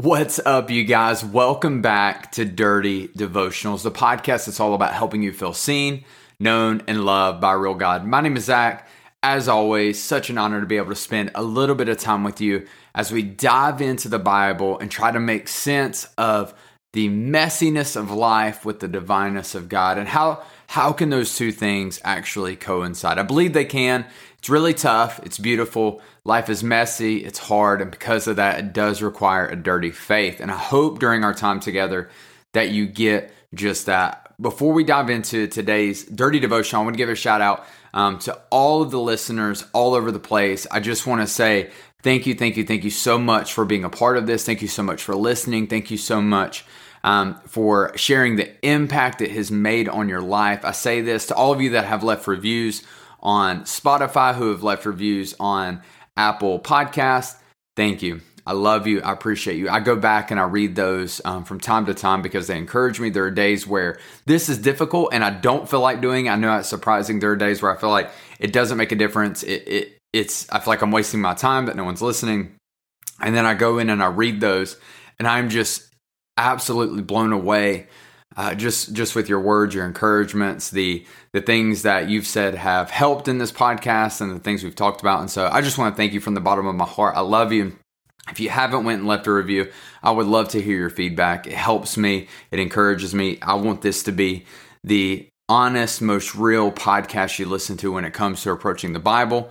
What's up, you guys? Welcome back to Dirty Devotionals, the podcast that's all about helping you feel seen, known, and loved by real God. My name is Zach. As always, such an honor to be able to spend a little bit of time with you as we dive into the Bible and try to make sense of the messiness of life with the divineness of God and how how can those two things actually coincide? I believe they can. It's really tough. It's beautiful. Life is messy. It's hard. And because of that, it does require a dirty faith. And I hope during our time together that you get just that. Before we dive into today's dirty devotion, I want to give a shout out um, to all of the listeners all over the place. I just want to say thank you, thank you, thank you so much for being a part of this. Thank you so much for listening. Thank you so much um, for sharing the impact it has made on your life. I say this to all of you that have left reviews on Spotify, who have left reviews on Apple Podcast. Thank you. I love you. I appreciate you. I go back and I read those um, from time to time because they encourage me. There are days where this is difficult and I don't feel like doing. I know it's surprising. There are days where I feel like it doesn't make a difference. It, it it's I feel like I'm wasting my time that no one's listening. And then I go in and I read those and I'm just absolutely blown away uh, just just with your words, your encouragements, the the things that you've said have helped in this podcast, and the things we've talked about. And so, I just want to thank you from the bottom of my heart. I love you. If you haven't went and left a review, I would love to hear your feedback. It helps me. It encourages me. I want this to be the honest, most real podcast you listen to when it comes to approaching the Bible.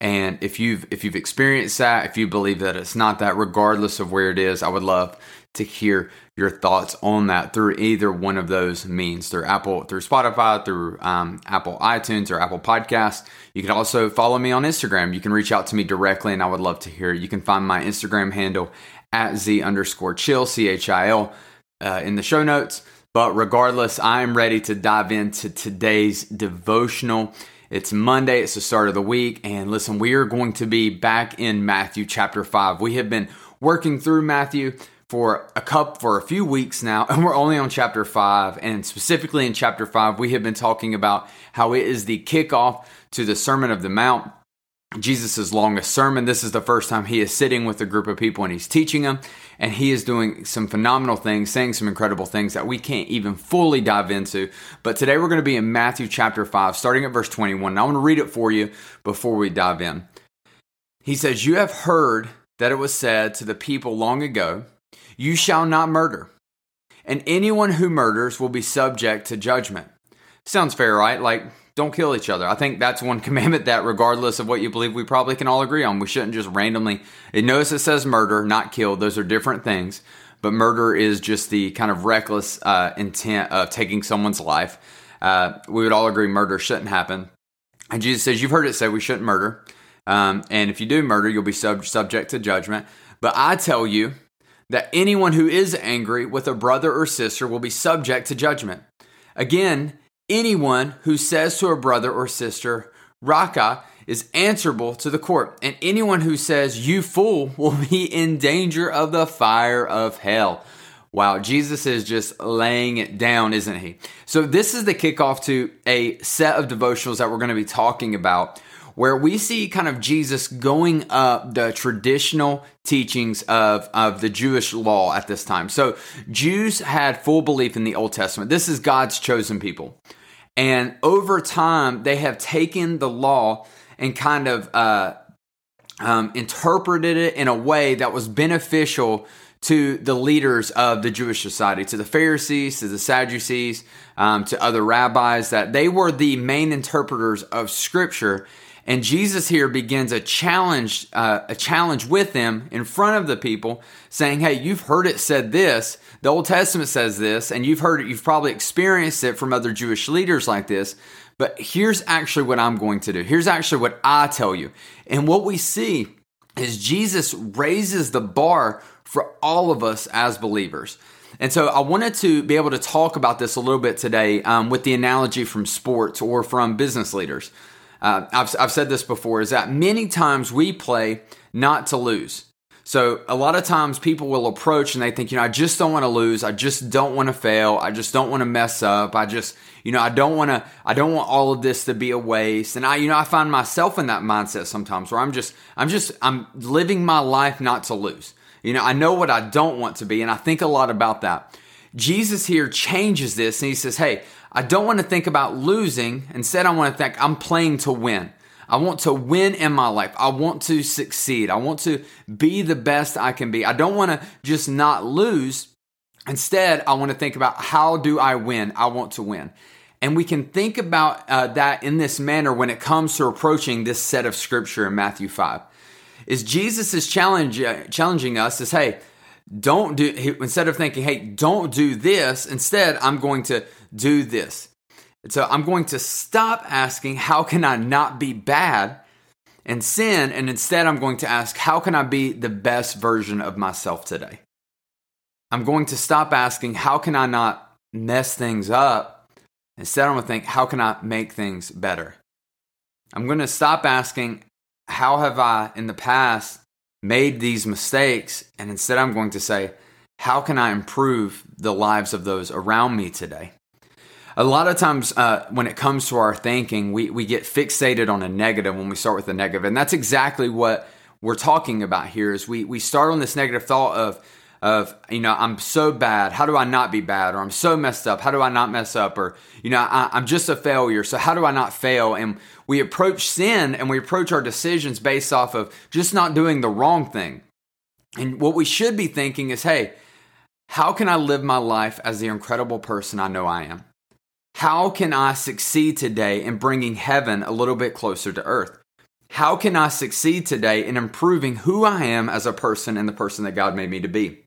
And if you've if you've experienced that, if you believe that it's not that, regardless of where it is, I would love to hear your thoughts on that through either one of those means through Apple, through Spotify, through um, Apple iTunes or Apple Podcasts. You can also follow me on Instagram. You can reach out to me directly, and I would love to hear. You can find my Instagram handle at z underscore chill c h i l uh, in the show notes. But regardless, I am ready to dive into today's devotional. It's Monday, it's the start of the week, and listen, we are going to be back in Matthew chapter 5. We have been working through Matthew for a cup for a few weeks now, and we're only on chapter five. And specifically in chapter five, we have been talking about how it is the kickoff to the Sermon of the Mount. Jesus' longest sermon. This is the first time he is sitting with a group of people and he's teaching them. And he is doing some phenomenal things, saying some incredible things that we can't even fully dive into. But today we're going to be in Matthew chapter 5, starting at verse 21. And I want to read it for you before we dive in. He says, You have heard that it was said to the people long ago, you shall not murder. And anyone who murders will be subject to judgment. Sounds fair, right? Like, don't kill each other. I think that's one commandment that, regardless of what you believe, we probably can all agree on. We shouldn't just randomly. Notice it says murder, not kill. Those are different things. But murder is just the kind of reckless uh, intent of taking someone's life. Uh, we would all agree murder shouldn't happen. And Jesus says, You've heard it said we shouldn't murder. Um, and if you do murder, you'll be sub- subject to judgment. But I tell you, that anyone who is angry with a brother or sister will be subject to judgment. Again, anyone who says to a brother or sister, Raca, is answerable to the court, and anyone who says, You fool, will be in danger of the fire of hell. Wow, Jesus is just laying it down, isn't he? So, this is the kickoff to a set of devotionals that we're going to be talking about where we see kind of Jesus going up the traditional teachings of, of the Jewish law at this time. So Jews had full belief in the Old Testament. This is God's chosen people. And over time, they have taken the law and kind of uh, um, interpreted it in a way that was beneficial to the leaders of the Jewish society, to the Pharisees, to the Sadducees, um, to other rabbis, that they were the main interpreters of Scripture. And Jesus here begins a challenge, uh, a challenge with them in front of the people, saying, "Hey, you've heard it said this. The Old Testament says this, and you've heard it. You've probably experienced it from other Jewish leaders like this. But here's actually what I'm going to do. Here's actually what I tell you. And what we see is Jesus raises the bar for all of us as believers. And so I wanted to be able to talk about this a little bit today um, with the analogy from sports or from business leaders. Uh, I've, I've said this before is that many times we play not to lose. So a lot of times people will approach and they think, you know, I just don't want to lose. I just don't want to fail. I just don't want to mess up. I just, you know, I don't want to, I don't want all of this to be a waste. And I, you know, I find myself in that mindset sometimes where I'm just, I'm just, I'm living my life not to lose. You know, I know what I don't want to be. And I think a lot about that. Jesus here changes this and he says, Hey, I don't want to think about losing. Instead, I want to think I'm playing to win. I want to win in my life. I want to succeed. I want to be the best I can be. I don't want to just not lose. Instead, I want to think about how do I win? I want to win. And we can think about uh, that in this manner when it comes to approaching this set of scripture in Matthew 5. Is Jesus is challenge, uh, challenging us is, hey, don't do, instead of thinking, hey, don't do this, instead, I'm going to do this. And so I'm going to stop asking, how can I not be bad and sin? And instead, I'm going to ask, how can I be the best version of myself today? I'm going to stop asking, how can I not mess things up? Instead, I'm going to think, how can I make things better? I'm going to stop asking, how have I in the past made these mistakes? And instead, I'm going to say, how can I improve the lives of those around me today? A lot of times uh, when it comes to our thinking, we, we get fixated on a negative when we start with a negative. And that's exactly what we're talking about here is we, we start on this negative thought of, of, you know, I'm so bad. How do I not be bad? Or I'm so messed up. How do I not mess up? Or, you know, I, I'm just a failure. So how do I not fail? And we approach sin and we approach our decisions based off of just not doing the wrong thing. And what we should be thinking is, hey, how can I live my life as the incredible person I know I am? How can I succeed today in bringing heaven a little bit closer to earth? How can I succeed today in improving who I am as a person and the person that God made me to be?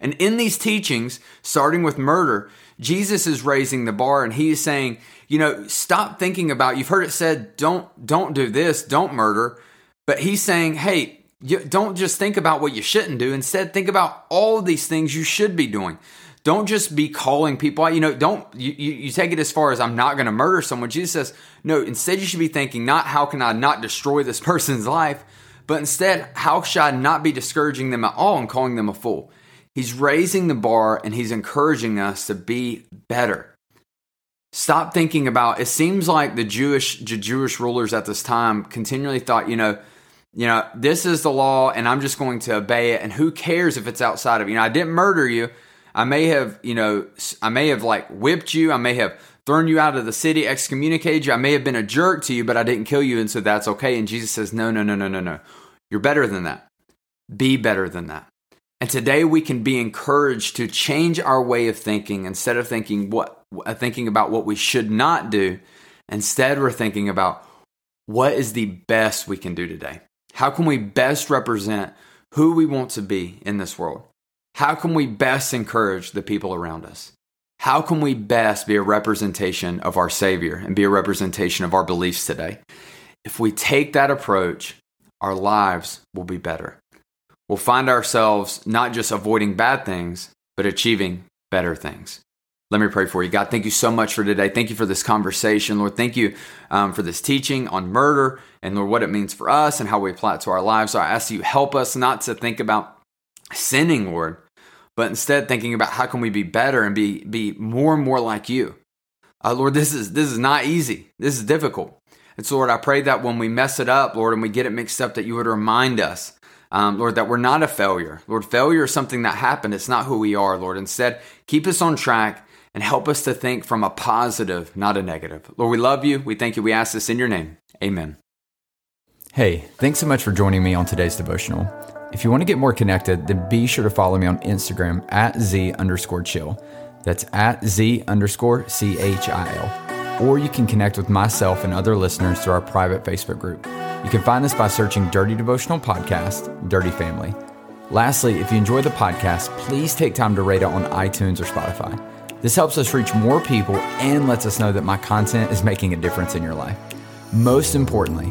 And in these teachings, starting with murder, Jesus is raising the bar and he is saying, you know, stop thinking about, you've heard it said, don't, don't do this, don't murder. But he's saying, hey, you don't just think about what you shouldn't do. Instead, think about all these things you should be doing don't just be calling people out. You know, don't you, you, you take it as far as I'm not going to murder someone. Jesus says, no, instead you should be thinking, not how can I not destroy this person's life, but instead, how should I not be discouraging them at all and calling them a fool? He's raising the bar and he's encouraging us to be better. Stop thinking about it seems like the Jewish the Jewish rulers at this time continually thought, you know, you know, this is the law and I'm just going to obey it and who cares if it's outside of you know, I didn't murder you, I may have, you know, I may have like whipped you. I may have thrown you out of the city, excommunicated you. I may have been a jerk to you, but I didn't kill you. And so that's okay. And Jesus says, no, no, no, no, no, no. You're better than that. Be better than that. And today we can be encouraged to change our way of thinking instead of thinking what uh, thinking about what we should not do. Instead, we're thinking about what is the best we can do today? How can we best represent who we want to be in this world? How can we best encourage the people around us? How can we best be a representation of our Savior and be a representation of our beliefs today? If we take that approach, our lives will be better. We'll find ourselves not just avoiding bad things, but achieving better things. Let me pray for you. God, thank you so much for today. Thank you for this conversation. Lord, thank you um, for this teaching on murder and Lord, what it means for us and how we apply it to our lives. So I ask you, help us not to think about sinning, Lord, but instead thinking about how can we be better and be be more and more like you. Uh, Lord, this is this is not easy. This is difficult. And so, Lord, I pray that when we mess it up, Lord, and we get it mixed up, that you would remind us, um, Lord, that we're not a failure. Lord, failure is something that happened. It's not who we are, Lord. Instead, keep us on track and help us to think from a positive, not a negative. Lord, we love you. We thank you. We ask this in your name. Amen. Hey, thanks so much for joining me on today's devotional. If you want to get more connected, then be sure to follow me on Instagram at Z underscore chill. That's at Z underscore C H I L. Or you can connect with myself and other listeners through our private Facebook group. You can find this by searching Dirty Devotional Podcast, Dirty Family. Lastly, if you enjoy the podcast, please take time to rate it on iTunes or Spotify. This helps us reach more people and lets us know that my content is making a difference in your life. Most importantly,